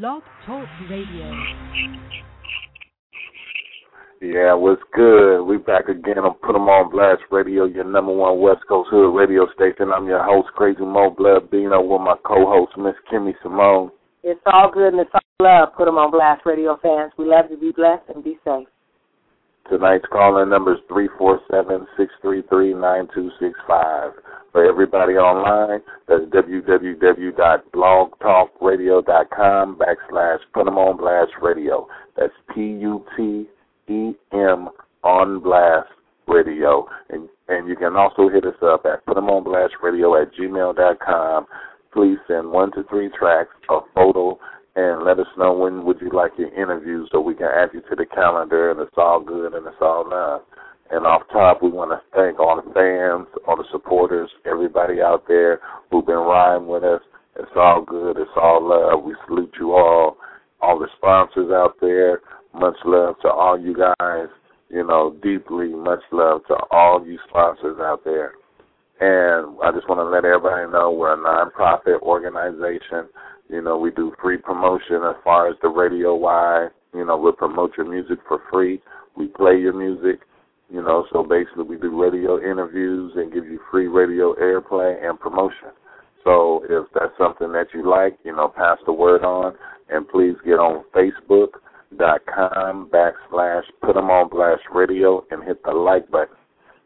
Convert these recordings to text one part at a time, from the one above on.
Blog Talk Radio. Yeah, what's good? We back again I'm on Put 'em on Blast Radio, your number one West Coast Hood radio station. I'm your host, Crazy Mo Blood Bino, with my co-host, Miss Kimmy Simone. It's all good and it's all love. Put 'em on Blast Radio fans. We love you. Be blessed and be safe. Tonight's call-in number is 347-633-9265. For everybody online, that's www.blogtalkradio.com backslash put on blast radio. That's P-U-T-E-M on blast radio. And, and you can also hit us up at put on blast radio at gmail.com. Please send one to three tracks, a photo, and let us know when would you like your interview so we can add you to the calendar and it's all good and it's all love. And off top, we want to thank all the fans, all the supporters, everybody out there who've been riding with us. It's all good. It's all love. We salute you all. All the sponsors out there, much love to all you guys. You know, deeply much love to all you sponsors out there. And I just want to let everybody know we're a nonprofit organization. You know, we do free promotion as far as the radio wide. You know, we'll promote your music for free. We play your music. You know, so basically we do radio interviews and give you free radio airplay and promotion. So if that's something that you like, you know, pass the word on and please get on Facebook.com backslash put them on blast radio and hit the like button.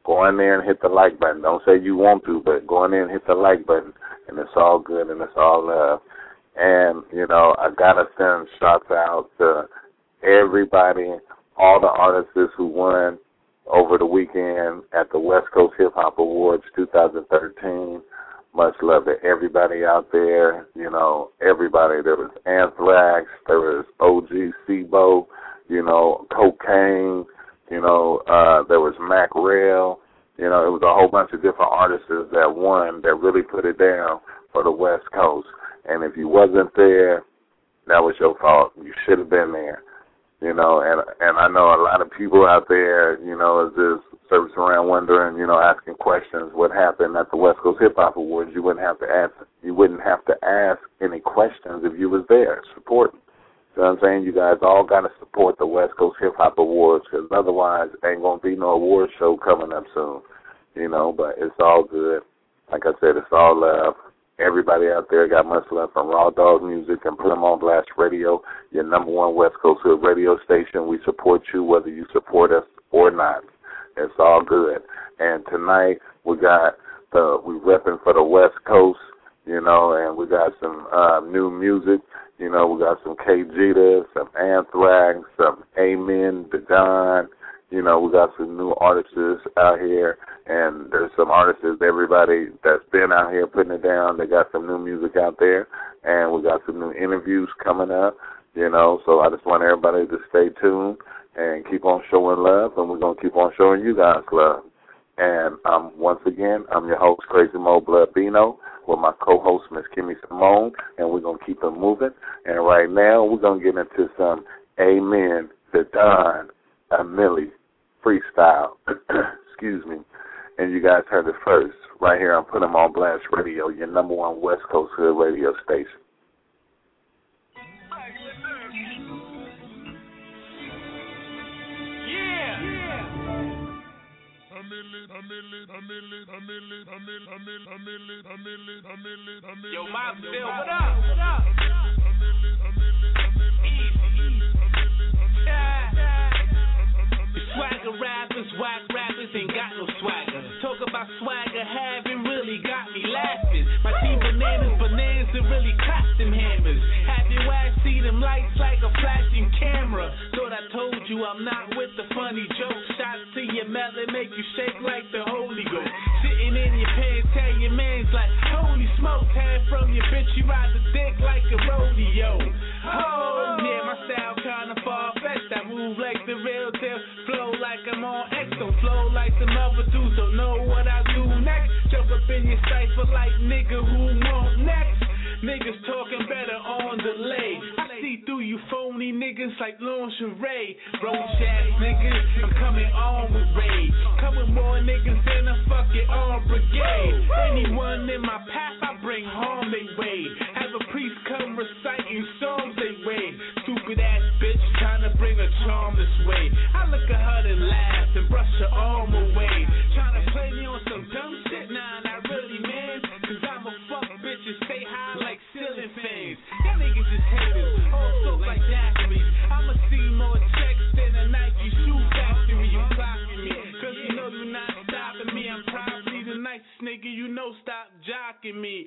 Go in there and hit the like button. Don't say you want to, but go in there and hit the like button and it's all good and it's all love. And, you know, I gotta send shots out to everybody, all the artists who won over the weekend at the West Coast Hip Hop Awards 2013. Much love to everybody out there. You know, everybody. There was Anthrax. There was OG Sibo. You know, Cocaine. You know, uh, there was Mac Rail. You know, it was a whole bunch of different artists that won that really put it down for the West Coast. And if you wasn't there, that was your fault. You should have been there you know, and and I know a lot of people out there, you know, is just servicing around wondering, you know, asking questions. What happened at the West Coast Hip Hop Awards? You wouldn't have to ask. You wouldn't have to ask any questions if you was there supporting. You know what I'm saying? You guys all got to support the West Coast Hip Hop Awards because otherwise, ain't gonna be no award show coming up soon. You know, but it's all good. Like I said, it's all love. Everybody out there got much love from Raw Dog Music and Put 'em on Blast Radio, your number one West Coast Hood radio station. We support you whether you support us or not. It's all good. And tonight we got the we repping for the West Coast, you know, and we got some uh, new music. You know, we got some K Jeter, some Anthrax, some Amen, Don. You know, we got some new artists out here, and there's some artists, everybody that's been out here putting it down. They got some new music out there, and we got some new interviews coming up. You know, so I just want everybody to stay tuned and keep on showing love, and we're gonna keep on showing you guys love. And um, once again, I'm your host, Crazy Mo Blood Bino, with my co-host, Miss Kimmy Simone, and we're gonna keep it moving. And right now, we're gonna get into some Amen, the Don, a Millie freestyle. Excuse me. And you guys heard it first, right here on Put 'em on Blast Radio, your number one West Coast Hood radio station. Yo, Mob Bill, what up? What up? Swagger rappers, whack rappers ain't got no swagger. Talk about swagger, having really got me laughing. My team bananas, bananas, really crack them hammers. Have your ass see them lights like a flashing camera. Thought I told you I'm not with the funny jokes. Shots to your melon, make you shake like the Holy Ghost. Sitting in your pants, tell your man's like, holy smoke. Hand from your bitch, you ride the dick like a rodeo. Oh, yeah, my style kinda far fetched. I move like the real flow like I'm on X. Don't flow like some other dudes, don't know what I do next. Jump up in your cipher like nigga who want next. Niggas talking better on delay. I see through you phony niggas like lingerie. Roach ass niggas, I'm coming on with rage. Coming more niggas than a fucking armed brigade. Anyone in my path, I bring harm they way. Have a priest come reciting songs charm this way. I look at her and laugh and brush her arm away. Trying to play me on some dumb shit, nah, not really, man. Cause I'm a fuck bitch and stay high like ceiling fans. Y'all niggas just haters, all sorts like athletes. I'ma see more checks than a Nike shoe factory. You blocking me, cause you know you're not stopping me. I'm probably the nicest nigga you know, stop jocking me.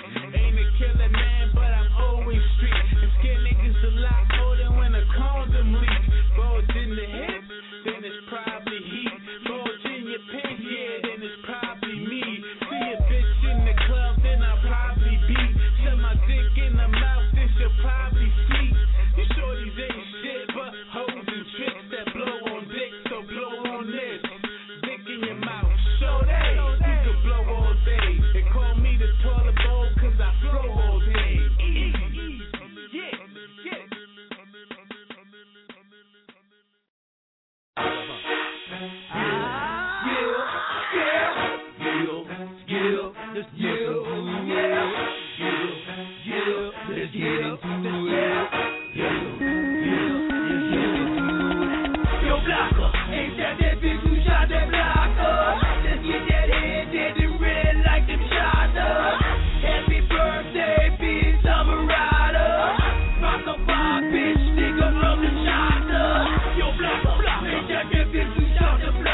Jack, get this and shout the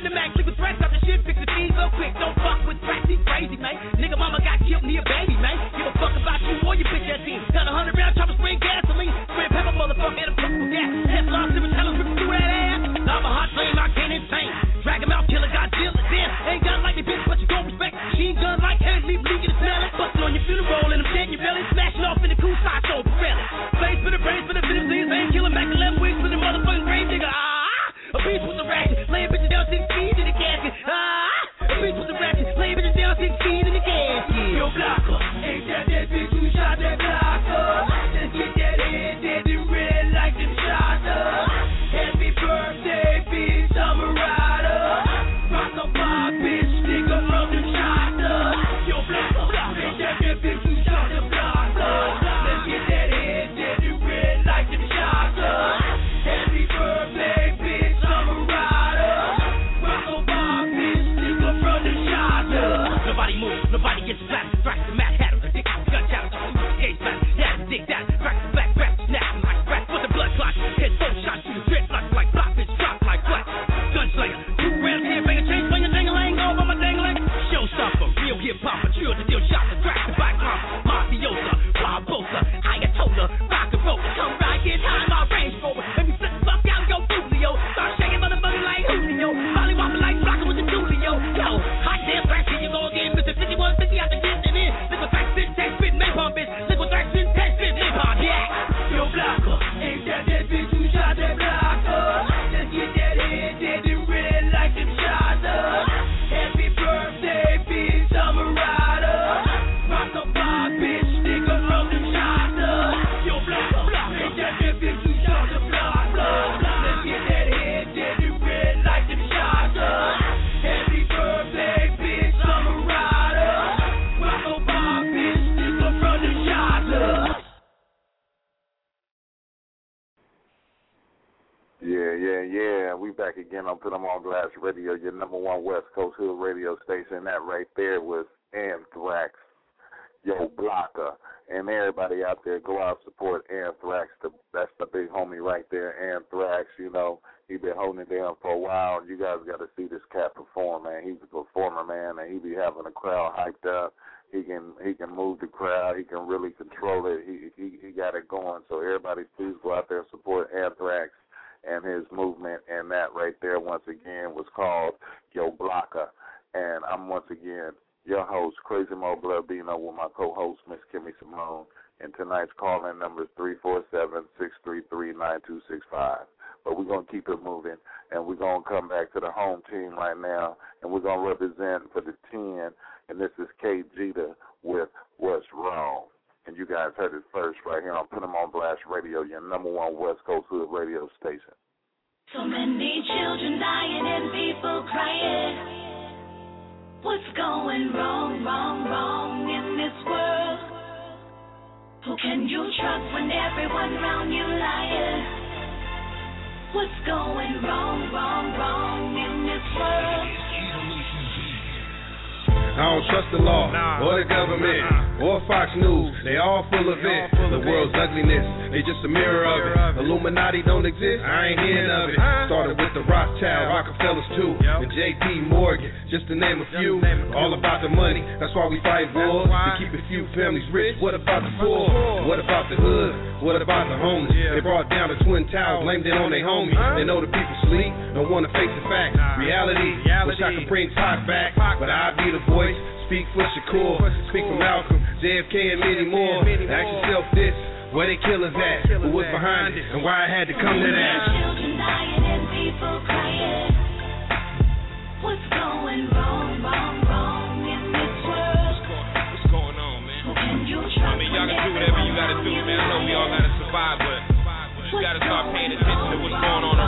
in the max, leave a threat, got the shit, fix the fees real quick. Don't fuck with threats, he's crazy, man. sure to deal shots and cracks. Radio, your number one West Coast Hood radio station. That right there was Anthrax, Yo Blocker, and everybody out there go out support Anthrax. The, that's the big homie right there, Anthrax. You know he been holding it down for a while. You guys got to see this cat perform, man. He's a performer, man, and he be having the crowd hyped up. He can he can move the crowd. He can really control it. He he, he got it going. So everybody, please go out there and support Anthrax and his movement. And that right there, once again, was called Yo Blocker. And I'm once again your host, Crazy Mo Bladino, with my co-host, Miss Kimmy Simone. And tonight's call-in number is three four seven six three three nine two six five. But we're gonna keep it moving, and we're gonna come back to the home team right now, and we're gonna represent for the ten. And this is K Jeter with What's Wrong. And you guys heard it first right here on Put 'em on Blast Radio, your number one West Coast Hood radio station. So many children dying and people crying. What's going wrong, wrong, wrong in this world? Who can you trust when everyone around you lying? What's going wrong, wrong, wrong in this world? I don't trust the law or the government or Fox News. They all full of it. The world's ugliness, they just a mirror of it. Illuminati don't exist. I ain't hearing of it. Started with the Rothschild, Rockefellers too, and J.P. Morgan, just to name a few. All about the money. That's why we fight wars to keep a few families rich. What about the poor? What about the hood? What about the homeless? They brought down the twin towers, oh. blamed it on their homies. They know the people sleep, don't want to face the facts. Reality, wish I could bring Pac back, but I be the voice. Speak for Shakur, speak for Malcolm, JFK, and many more. Ask yourself this: where they killers at? Who was behind it, and why it had to come to that? Children dying and people crying. What's going wrong, wrong, wrong in this world? What's going on, man? Who can you trust I mean, y'all can do whatever you gotta do, man. I know we all gotta survive, but you gotta start paying attention to what's going on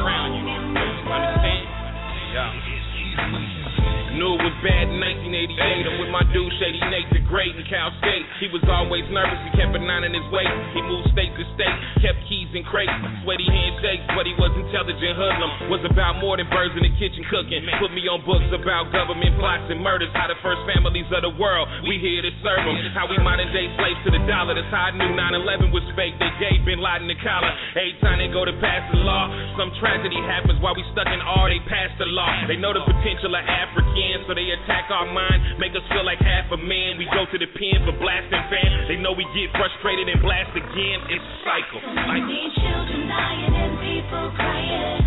Knew it was bad in 1988. I'm with my dude Shady Nate the Great in Cal State. He was always nervous, he kept a nine in his waist. He moved state to state, kept keys in crates, sweaty handshakes, but he was intelligent. Hoodlum was about more than birds in the kitchen cooking. Put me on books about government plots and murders. How the first families of the world we here to serve them. How we modern day slaves to the dollar. That's how I knew 9/11 was fake. They gave Bin Laden the collar. Every time they go to pass the law, some tragedy happens while we stuck in R. They pass the law. They know the potential of Africans, so they attack our mind, make us feel like half a man. We go to the pen for blasting fans. They know we get frustrated and blast again. It's a cycle. Like Many children dying and people crying.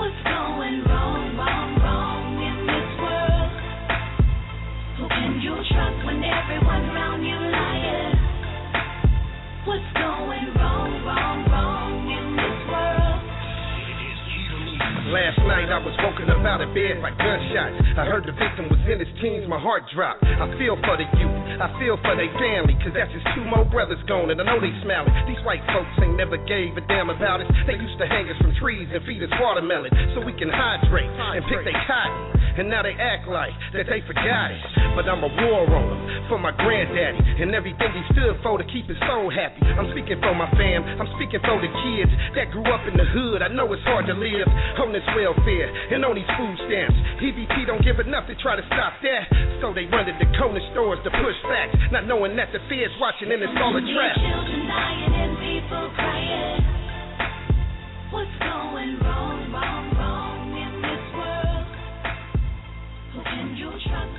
What's going wrong, wrong, wrong in this world? Who can you trust when everyone around you lying? What's going wrong, wrong, wrong in this world? Last night I was woken up out of bed by gunshots. I heard the victim my heart dropped. I feel for the youth, I feel for their family, cause that's just two more brothers gone, and I know they smiling. These white folks ain't never gave a damn about us. They used to hang us from trees and feed us watermelon so we can hydrate and pick their cotton. And now they act like that they forgot it. But I'm a war on them for my granddaddy and everything he stood for to keep his soul happy. I'm speaking for my fam, I'm speaking for the kids that grew up in the hood. I know it's hard to live on this welfare and on these food stamps. EBT don't give enough to try to stop that. So they run to the corner stores to push facts, not knowing that the feds watching and it's all a trap. children dying and people crying. What's going wrong, wrong,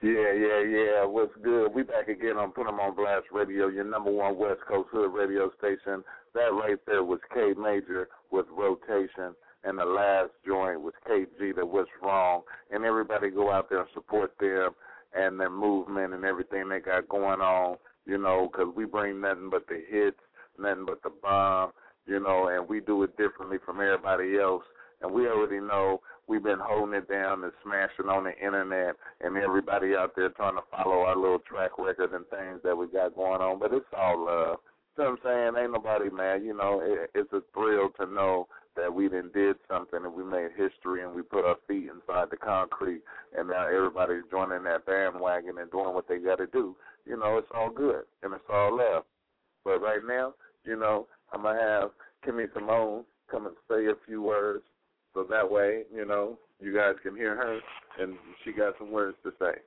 Yeah, yeah, yeah. What's good? We back again on Put 'em on Blast Radio, your number one West Coast Hood radio station. That right there was K Major with Rotation, and the last joint was KG that What's Wrong. And everybody go out there and support them and their movement and everything they got going on, you know, 'cause we bring nothing but the hits, nothing but the bomb, you know, and we do it differently from everybody else. And we already know we've been holding it down and smashing on the internet, and everybody out there trying to follow our little track record and things that we got going on. But it's all love. You know what I'm saying? Ain't nobody mad. You know, it, it's a thrill to know that we done did something and we made history and we put our feet inside the concrete, and now everybody's joining that bandwagon and doing what they got to do. You know, it's all good and it's all love. But right now, you know, I'm gonna have Kimmy Simone come and say a few words, so that way, you know, you guys can hear her and she got some words to say.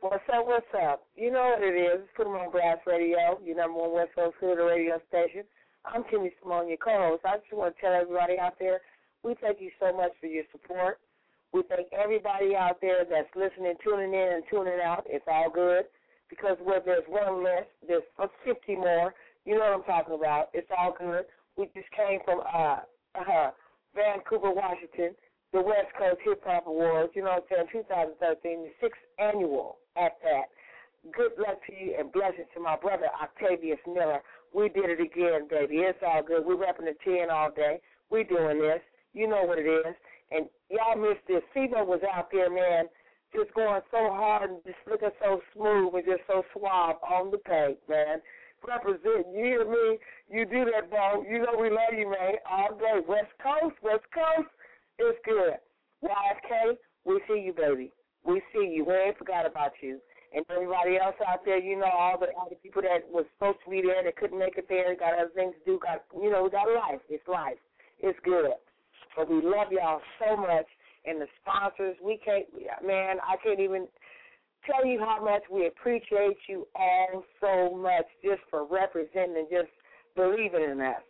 What's up, what's up? You know what it is. Put 'em on Blast Radio, your number one West Coast radio station. I'm Kimmy Simone, your co-host. I just want to tell everybody out there, we thank you so much for your support. We thank everybody out there that's listening, tuning in, and tuning out. It's all good because where there's one less, there's 50 more. You know what I'm talking about. It's all good. We just came from uh, uh, Vancouver, Washington, the West Coast Hip Hop Awards, you know what I'm saying, 2013, the sixth annual at that. Good luck to you and blessings to my brother Octavius Miller. We did it again, baby. It's all good. We're repping the 10 all day. We're doing this. You know what it is. And y'all missed this. Sibo was out there, man, just going so hard and just looking so smooth and just so suave on the page, man. Represent. You hear me? You do that, Bo. You know we love you, man. All day. West Coast, West Coast. It's good. YFK, we see you, baby. We see you. We ain't forgot about you. And everybody else out there, you know, all the all the people that was supposed to be there that couldn't make it there, got other things to do, got you know, we got life. It's life. It's good. But we love y'all so much. And the sponsors, we can't man, I can't even tell you how much we appreciate you all so much just for representing and just believing in us.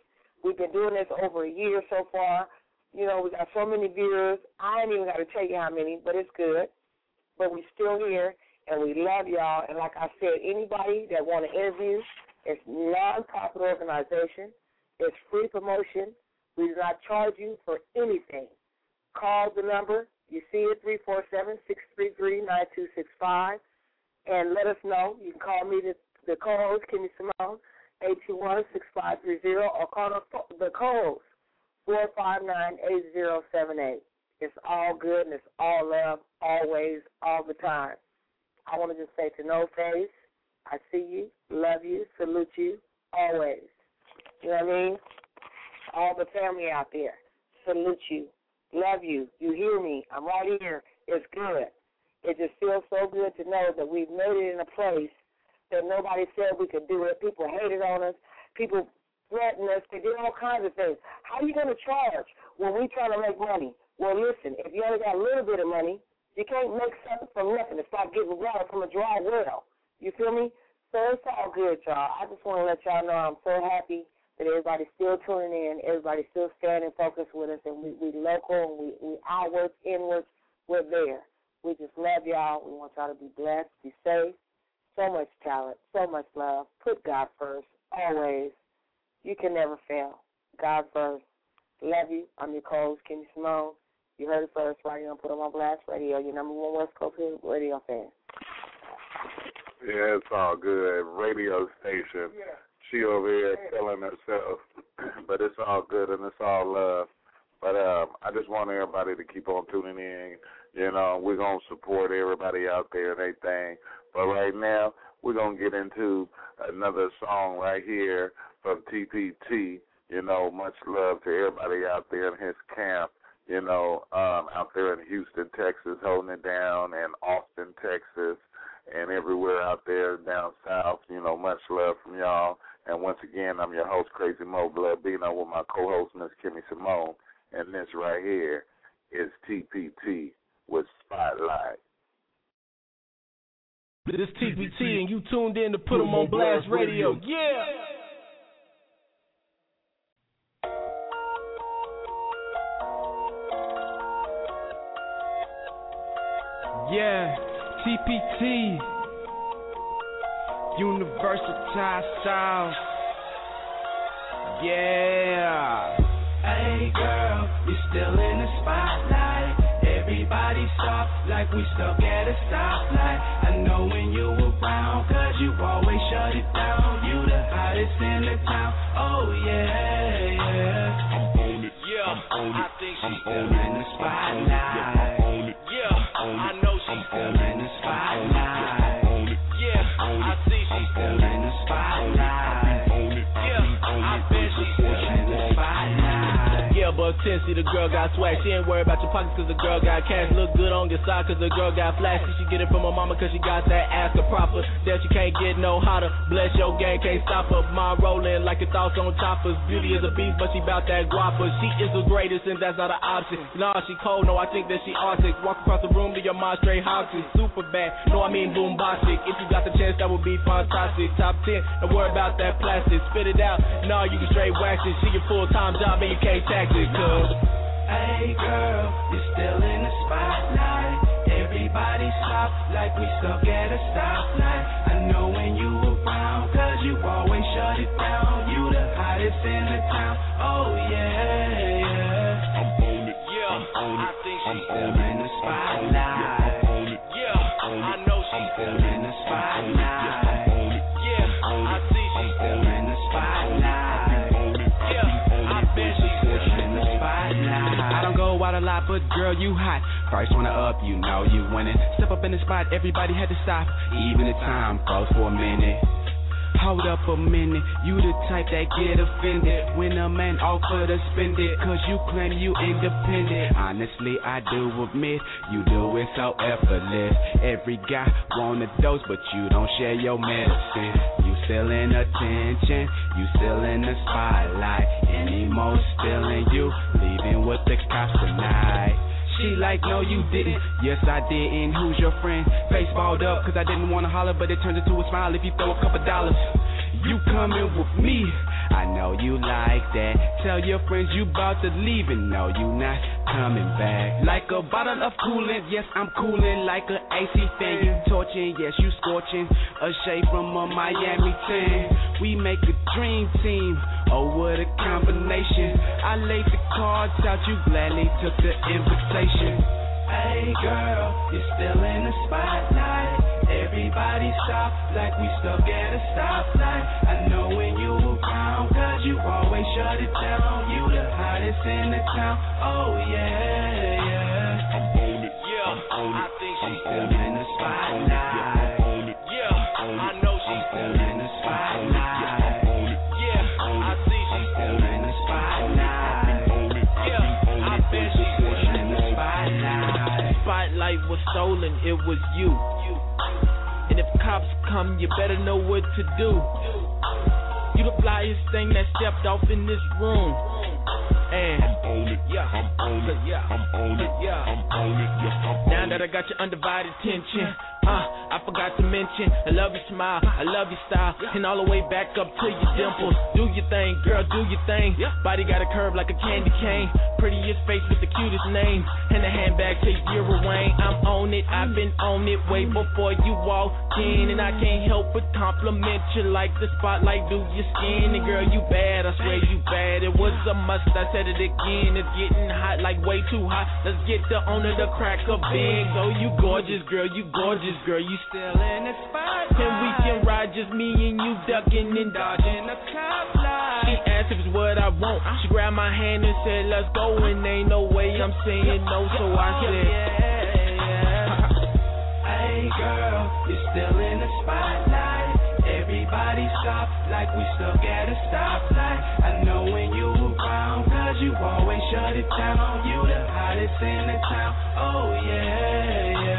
We've been doing this over a year so far. You know, we got so many viewers. I ain't even got to tell you how many, but it's good. But we're still here, and we love y'all. And like I said, anybody that want to interview, it's non-profit organization. It's free promotion. We do not charge you for anything. Call the number. You see it, 347-633-9265. And let us know. You can call me, the, the co-host, Kimmy Simone, 821-6530, or call the, the co-host, 459-8078. It's all good and it's all love, always, all the time. I want to just say to No Face, I see you, love you, salute you, always. You know what I mean? All the family out there, salute you, love you. You hear me? I'm right here. It's good. It just feels so good to know that we've made it in a place that nobody said we could do it. People hated on us. People threatened us. They did all kinds of things. How are you going to charge when we trying to make money? Well, listen, if you only got a little bit of money, you can't make something from nothing. It's like getting water from a dry well. You feel me? So it's all good, y'all. I just want to let y'all know I'm so happy that everybody's still tuning in, everybody's still standing focused with us, and we, we local and we, we outwards, inwards, we're there. We just love y'all. We want y'all to be blessed, be safe. So much talent, so much love. Put God first, always. You can never fail. God first. Love you. I'm your co-host, Kimmy Simone. You heard it first right here on Put 'em on My Blast Radio, your number one West Coast radio fan. Yeah, it's all good. Radio station. She over here killing herself, but it's all good and it's all love. But um, I just want everybody to keep on tuning in. You know, we're gonna support everybody out there and everything. But right now, we're gonna get into another song right here from TPT. You know, much love to everybody out there in his camp you know, um, out there in Houston, Texas, holding it down, and Austin, Texas, and everywhere out there down south. You know, much love from y'all. And once again, I'm your host, Crazy Mo Blood Bino, with my co-host, Miss Kimmy Simone. And this right here is TPT with Spotlight. This TPT, and you tuned in to Put 'em on Blast Radio. Yeah! Yeah, TPT, Universal Tie Style. Yeah. Hey girl, you still in the spotlight. Everybody stop like we stuck at a stoplight. I know when you around, cause you always shut it down. You the hottest in the town. Oh yeah, yeah. I'm on it. Yeah, I'm on it. I think I'm she's on still it. in the spotlight. Yeah, but Tennessee, the girl got swag. She ain't worried about your pockets cause the girl got cash. Look good on your side cause the girl got flashy. She get it from her mama cause she got that ass to proper. That she can't get no hotter. Bless your gang, can't stop her. Mind rolling like your thoughts on choppers. Beauty is a beast, but she bout that guapa. She is the greatest and that's not an option. Nah, she cold, no, I think that she arctic. Walk across the room to your mind straight houses. Super bad, no, I mean bombastic. If you got the chance, that would be fantastic. Top 10, don't worry about that plastic. Spit it out, nah, you can straight wax it. She your full time job and you can't tax it, cuz. Hey girl, you still in the spotlight. Everybody stop like we stuck at a stoplight. I know when you around, cause you always shut it down. You the hottest in the town. Oh yeah, yeah. I'm on it. Yeah, I'm on it. think she's but girl, you hot. First one up, you know you winning. Step up in the spot, everybody had to stop. Even the time froze for a minute. Hold up a minute, you the type that get offended when a man offer to spend it, cause you claim you independent. Honestly, I do admit you do it so effortless. Every guy want a dose, but you don't share your medicine. You still in attention, you still in the spotlight. Any more still in you, leaving with the cops tonight. She like, no, you didn't. Yes, I didn't. Who's your friend? Face balled up, cause I didn't wanna holler, but it turns into a smile if you throw a couple dollars. You coming with me? I know you like that. Tell your friends you bout to leave and no, you not coming back. Like a bottle of coolant, yes, I'm cooling like a AC fan. You torching, yes, you scorching. A shade from a Miami tan. We make a dream team. Oh, what a combination. I laid the cards out, you gladly took the invitation. Hey girl, you're still in the spotlight. Everybody stop like we stuck at a stoplight. I know when you around, cause you always shut it down. You the hottest in the town. Oh yeah, yeah. I'm on it. Yeah, I'm on it. I think she's still in the spotlight. Yeah, I know she's I'm still on in the spotlight. Yeah, I see she's still I'm in the. Yeah, I bet she's still in the spotlight. Spotlight was stolen, it was you. Cops come, you better know what to do. You the flyest thing that stepped off in this room. And on it, yeah, I'm on it, yeah, I'm on it, yeah. I'm on it, yeah, I'm Now on that. I got your undivided attention, uh, I forgot to mention, I love your smile, I love your style, and all the way back up to your dimples. Do your thing, girl, do your thing. Body got a curve like a candy cane, prettiest face with the cutest name, and a handbag to your Wayne. I'm on it, I've been on it way before you walked in, and I can't help but compliment you like the spotlight do your skin. And girl, you bad, I swear you bad. It was a must, I said it again. It's getting hot, like way too hot. Let's get the owner to crack a big. Oh, you gorgeous, girl, you gorgeous, girl, you still in the spotlight. And we can ride just me and you ducking and dodging the top light. She asked if it's what I want. She grabbed my hand and said, let's go. And ain't no way I'm saying no, so I said, Hey girl, you're still in the spotlight. Everybody stop like we stuck at a stoplight. I know when you around, cause you always shut it down. You the hottest in the town. Oh yeah, yeah.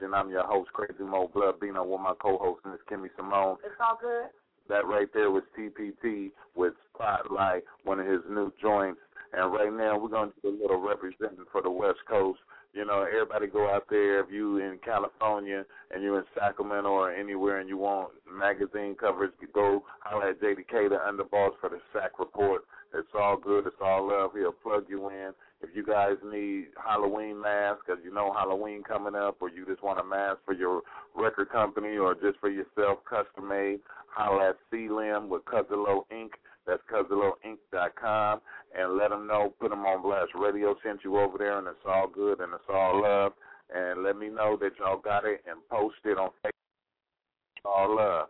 Station. I'm your host, Crazy Mo Blood Bino, with my co-host, Miss Kimmy Simone. It's all good. That right there was TPT with Spotlight, one of his new joints. And right now we're going to do a little representing for the West Coast. You know, everybody go out there. If you in California and you're in Sacramento or anywhere and you want magazine coverage, go holler at JDK, the underboss for the SAC report. It's all good. It's all love. He'll plug you in. If you guys need Halloween masks, because you know Halloween coming up, or you just want a mask for your record company or just for yourself, custom made, holler at CLIM with Cuzalo Inc. That's CuzaloInc.com. And let them know, put them on blast. Radio sent you over there, and it's all good and it's all love. And let me know that y'all got it and post it on Facebook. All love.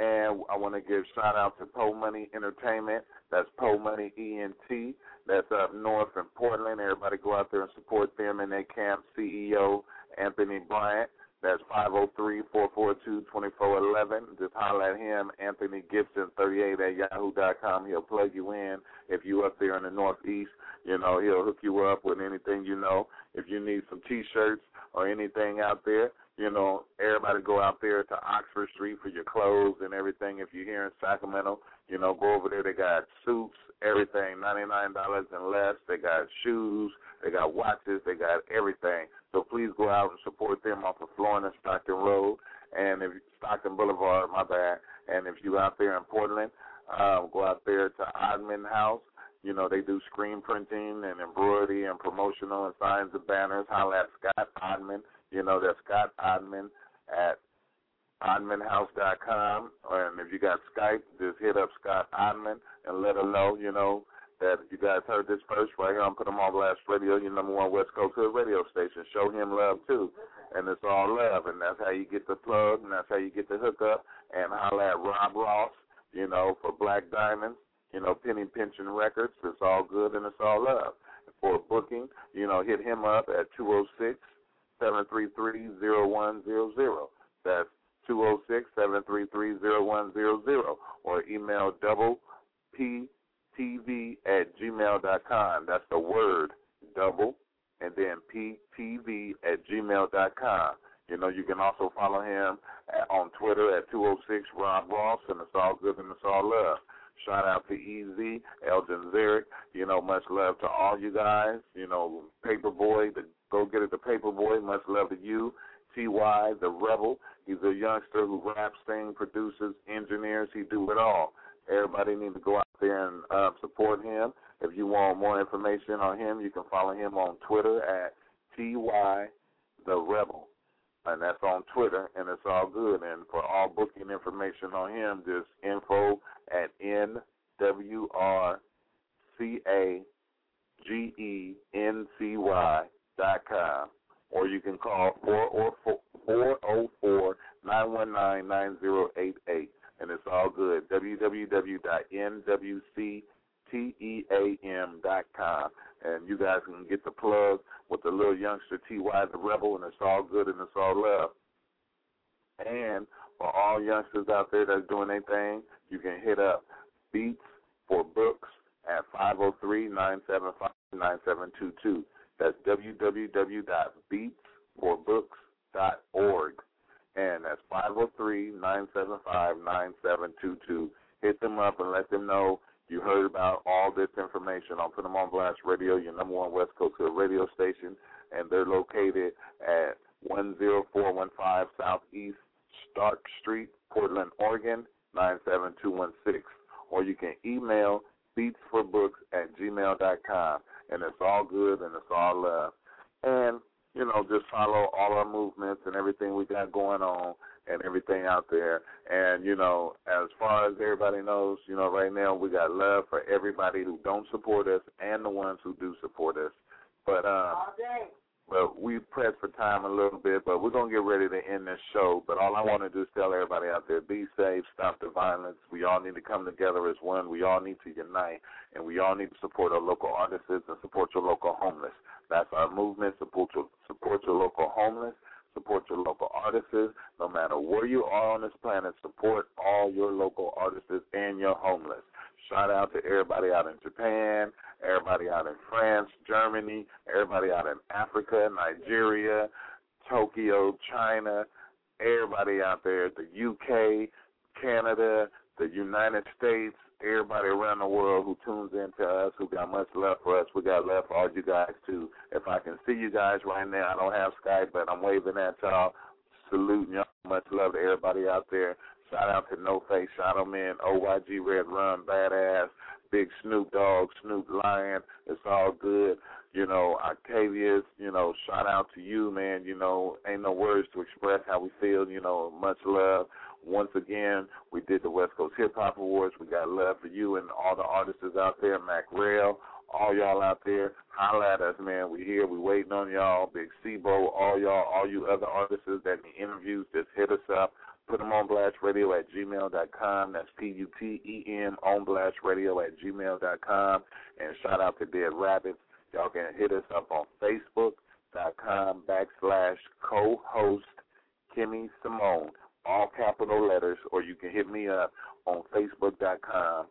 And I want to give shout out to Po Money Entertainment. That's Po Money ENT. That's up north in Portland. Everybody go out there and support them in their camp. CEO Anthony Bryant. That's 503-442-2411. Just holler at him, Anthony Gibson, 38 at yahoo.com. He'll plug you in. If you up there in the Northeast, you know, he'll hook you up with anything you know. If you need some T-shirts or anything out there, You know, everybody go out there to Oxford Street for your clothes and everything. If you're here in Sacramento, you know, go over there. They got suits, everything, ninety nine dollars and less. They got shoes, they got watches, they got everything. So please go out and support them off of Florin Stockton Road and if Stockton Boulevard, my bad. And if you out there in Portland, um, go out there to Oddman House. You know, they do screen printing and embroidery and promotional and signs and banners. Holla at Scott Oddman. You know, that's Scott Oddman at oddmanhouse.com. And if you got Skype, just hit up Scott Oddman and let him know, you know, that you guys heard this first right here on Put 'em on Blast Radio, your number one West Coast Hood radio station. Show him love too, and it's all love, and that's how you get the plug, and that's how you get the hookup. And holla at Rob Ross, you know, for Black Diamonds, you know, Penny Pension Records. It's all good and it's all love. For booking, you know, hit him up at two zero six seven three three zero one zero zero. That's two zero six seven three three zero one zero zero, or email double P TV at gmail dot com. That's the word double and then PTV at gmail dot com. You know, you can also follow him at, on Twitter at 206 Rob Ross, and it's all good and it's all love. Shout out to EZ, Elgin Zerick. You know, much love to all you guys. You know, Paperboy, the go get it, the Paperboy. Much love to you. Ty, the Rebel. He's a youngster who raps, sings, produces, engineers. He do it all. Everybody need to go out there and uh, support him. If you want more information on him, you can follow him on Twitter at Ty the Rebel, and that's on Twitter, and it's all good. And for all booking information on him, just info at n w r c a g e n c y com, or you can call four or four zero oh four nine one nine nine zero eight eight and it's all good. www.nwcteam.com. And you guys can get the plug with the little youngster Ty the Rebel, and it's all good and it's all love. And for all youngsters out there that's doing anything, you can hit up Beats for Books at 503-975-9722. That's www.beatsforbooks.org and that's 503-975-9722. Hit them up and let them know you heard about all this information on Put 'em on Blast Radio, your number one West Coast radio station, and they're located at 10415 Southeast Stark Street, Portland, Oregon, 97216. Or you can email beatsforbooks at gmail.com, and it's all good and it's all love. And you know, just follow all our movements and everything we got going on and everything out there. And, you know, as far as everybody knows, you know, right now we got love for everybody who don't support us and the ones who do support us. But um but we pressed for time a little bit, but we're gonna get ready to end this show. But all I want to do is tell everybody out there: be safe, stop the violence. We all need to come together as one. We all need to unite, and we all need to support our local artists and support your local homeless. That's our movement. Support your support your local homeless. Support your local artists. No matter where you are on this planet, support all your local artists and your homeless. Shout out to everybody out in Japan, everybody out in France, Germany, everybody out in Africa, Nigeria, Tokyo, China, everybody out there, the UK, Canada, the United States, everybody around the world who tunes in to us, who got much love for us. We got love for all you guys too. If I can see you guys right now, I don't have Skype, but I'm waving at y'all, saluting y'all. Much love to everybody out there. Shout out to No Face, Shadow Man, OYG Red Run, Badass, Big Snoop Dogg, Snoop Lion. It's all good. You know, Octavius, you know, shout out to you, man. You know, ain't no words to express how we feel. You know, much love. Once again, we did the West Coast Hip Hop Awards. We got love for you and all the artists out there, Mac Rail, all y'all out there. Holla at us, man. We here. We waiting on y'all. Big Sibo, all y'all, all you other artists that need interviews, just hit us up. Put them on blast radio at gmail.com. That's P U T E M on blast radio at gmail.com. And shout out to Dead Rabbits. Y'all can hit us up on Facebook.com backslash co host Kimmy Simone, all capital letters, or you can hit me up on Facebook.com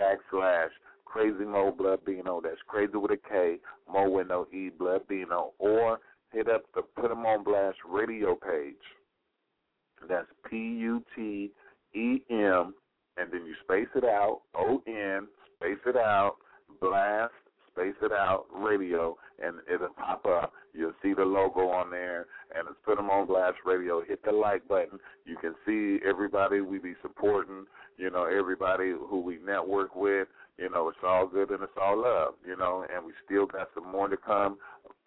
backslash Crazy Mo Blood Bino. That's crazy with a K, Mo with no E, Blood Bino. Or hit up the Put 'em on Blast radio page. That's P U T E M, and then you space it out, O N, space it out, blast, space it out, radio, and it'll pop up. You'll see the logo on there, and it's put them on Blast Radio. Hit the like button. You can see everybody we be supporting, you know, everybody who we network with. You know, it's all good and it's all love, you know, and we still got some more to come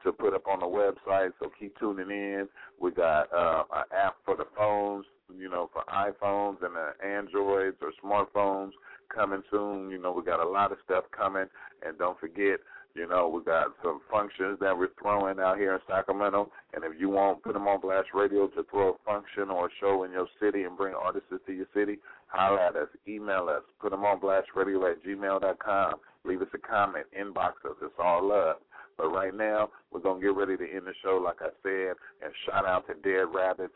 to put up on the website, so keep tuning in. We got uh, an app for the phones, you know, for iPhones and the Androids or smartphones coming soon. You know, we got a lot of stuff coming, and don't forget, you know, we got some functions that we're throwing out here in Sacramento. And if you want put them on Blast Radio to throw a function or a show in your city and bring artists to your city, holler at us, email us, put them on Blast Radio at gmail.com. Leave us a comment, inbox us. It's all love. But right now, we're going to get ready to end the show, like I said, and shout out to Dead Rabbits.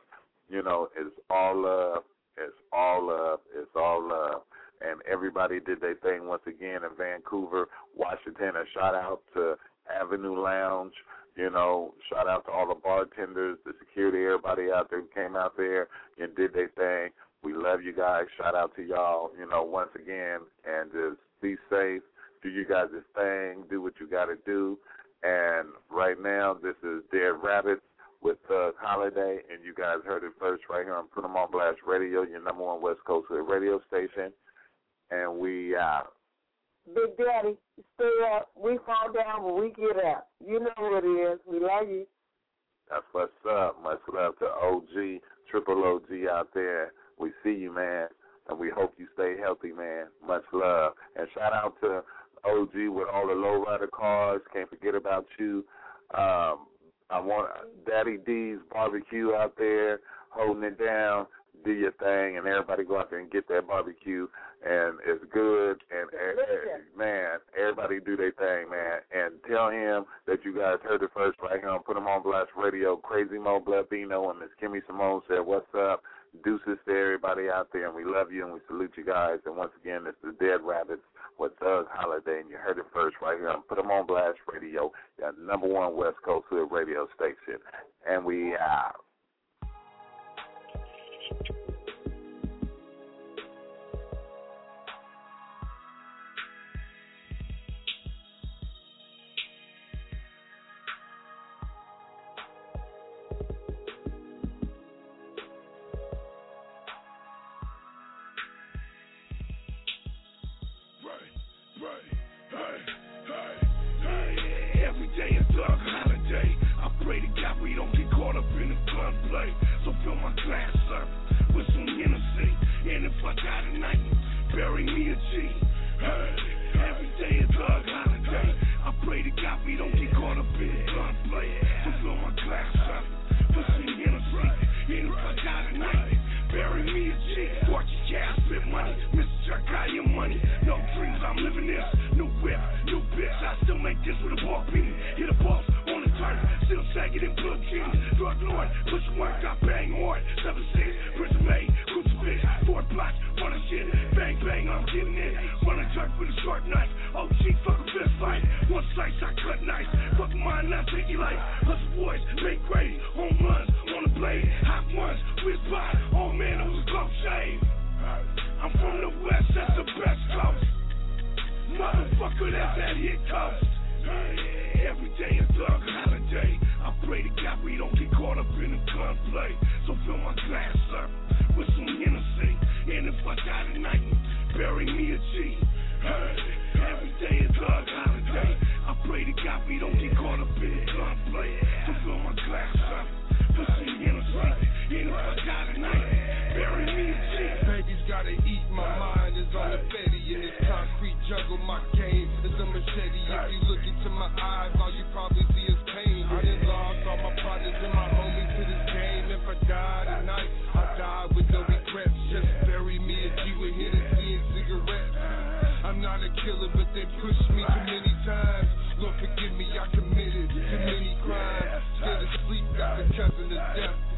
You know, it's all love. It's all love. It's all love. And everybody did their thing once again in Vancouver, Washington. A shout out to Avenue Lounge. You know, shout out to all the bartenders, the security, everybody out there who came out there and did their thing. We love you guys. Shout out to y'all, you know, once again. And just be safe. Do you guys' thing. Do what you got to do. And right now, this is Dead Rabbits with Thug Holiday, and you guys heard it first right here on Put 'em on Blast Radio, your number one West Coast radio station. And we out. Big Daddy, stay up. We fall down, but we get up. You know what it is. We love you. That's what's up. Much love to OG, Triple OG out there. We see you, man, and we hope you stay healthy, man. Much love. And shout out to OG with all the lowrider cars. Can't forget about you. Um, I want Daddy D's barbecue out there holding it down. Do your thing, and everybody go out there and get that barbecue, and it's good. And, and, and man, everybody do their thing, man. And tell him that you guys heard it first right here on Put 'em on Blast Radio. Crazy Mo Blabino and Miss Kimmy Simone said, "What's up?" Deuces to everybody out there, and we love you and we salute you guys. And once again, it's the Dead Rabbits with Thug Holiday, and you heard it first right here on Put 'em on Blast Radio, your number one West Coast Hood radio station. And we out. Baby's gotta eat, my mind is on the. In this concrete jungle, my game is a machete. If you look into my eyes, all you probably see is pain. I done lost all my partners and my homies to this game. If I die tonight, I die with no regrets. Just bury me a G with Hennessy and cigarettes. I'm not a killer, but they pushed me too many times. Lord forgive me, I committed too many crimes. Scared of sleep, got the cousin to death.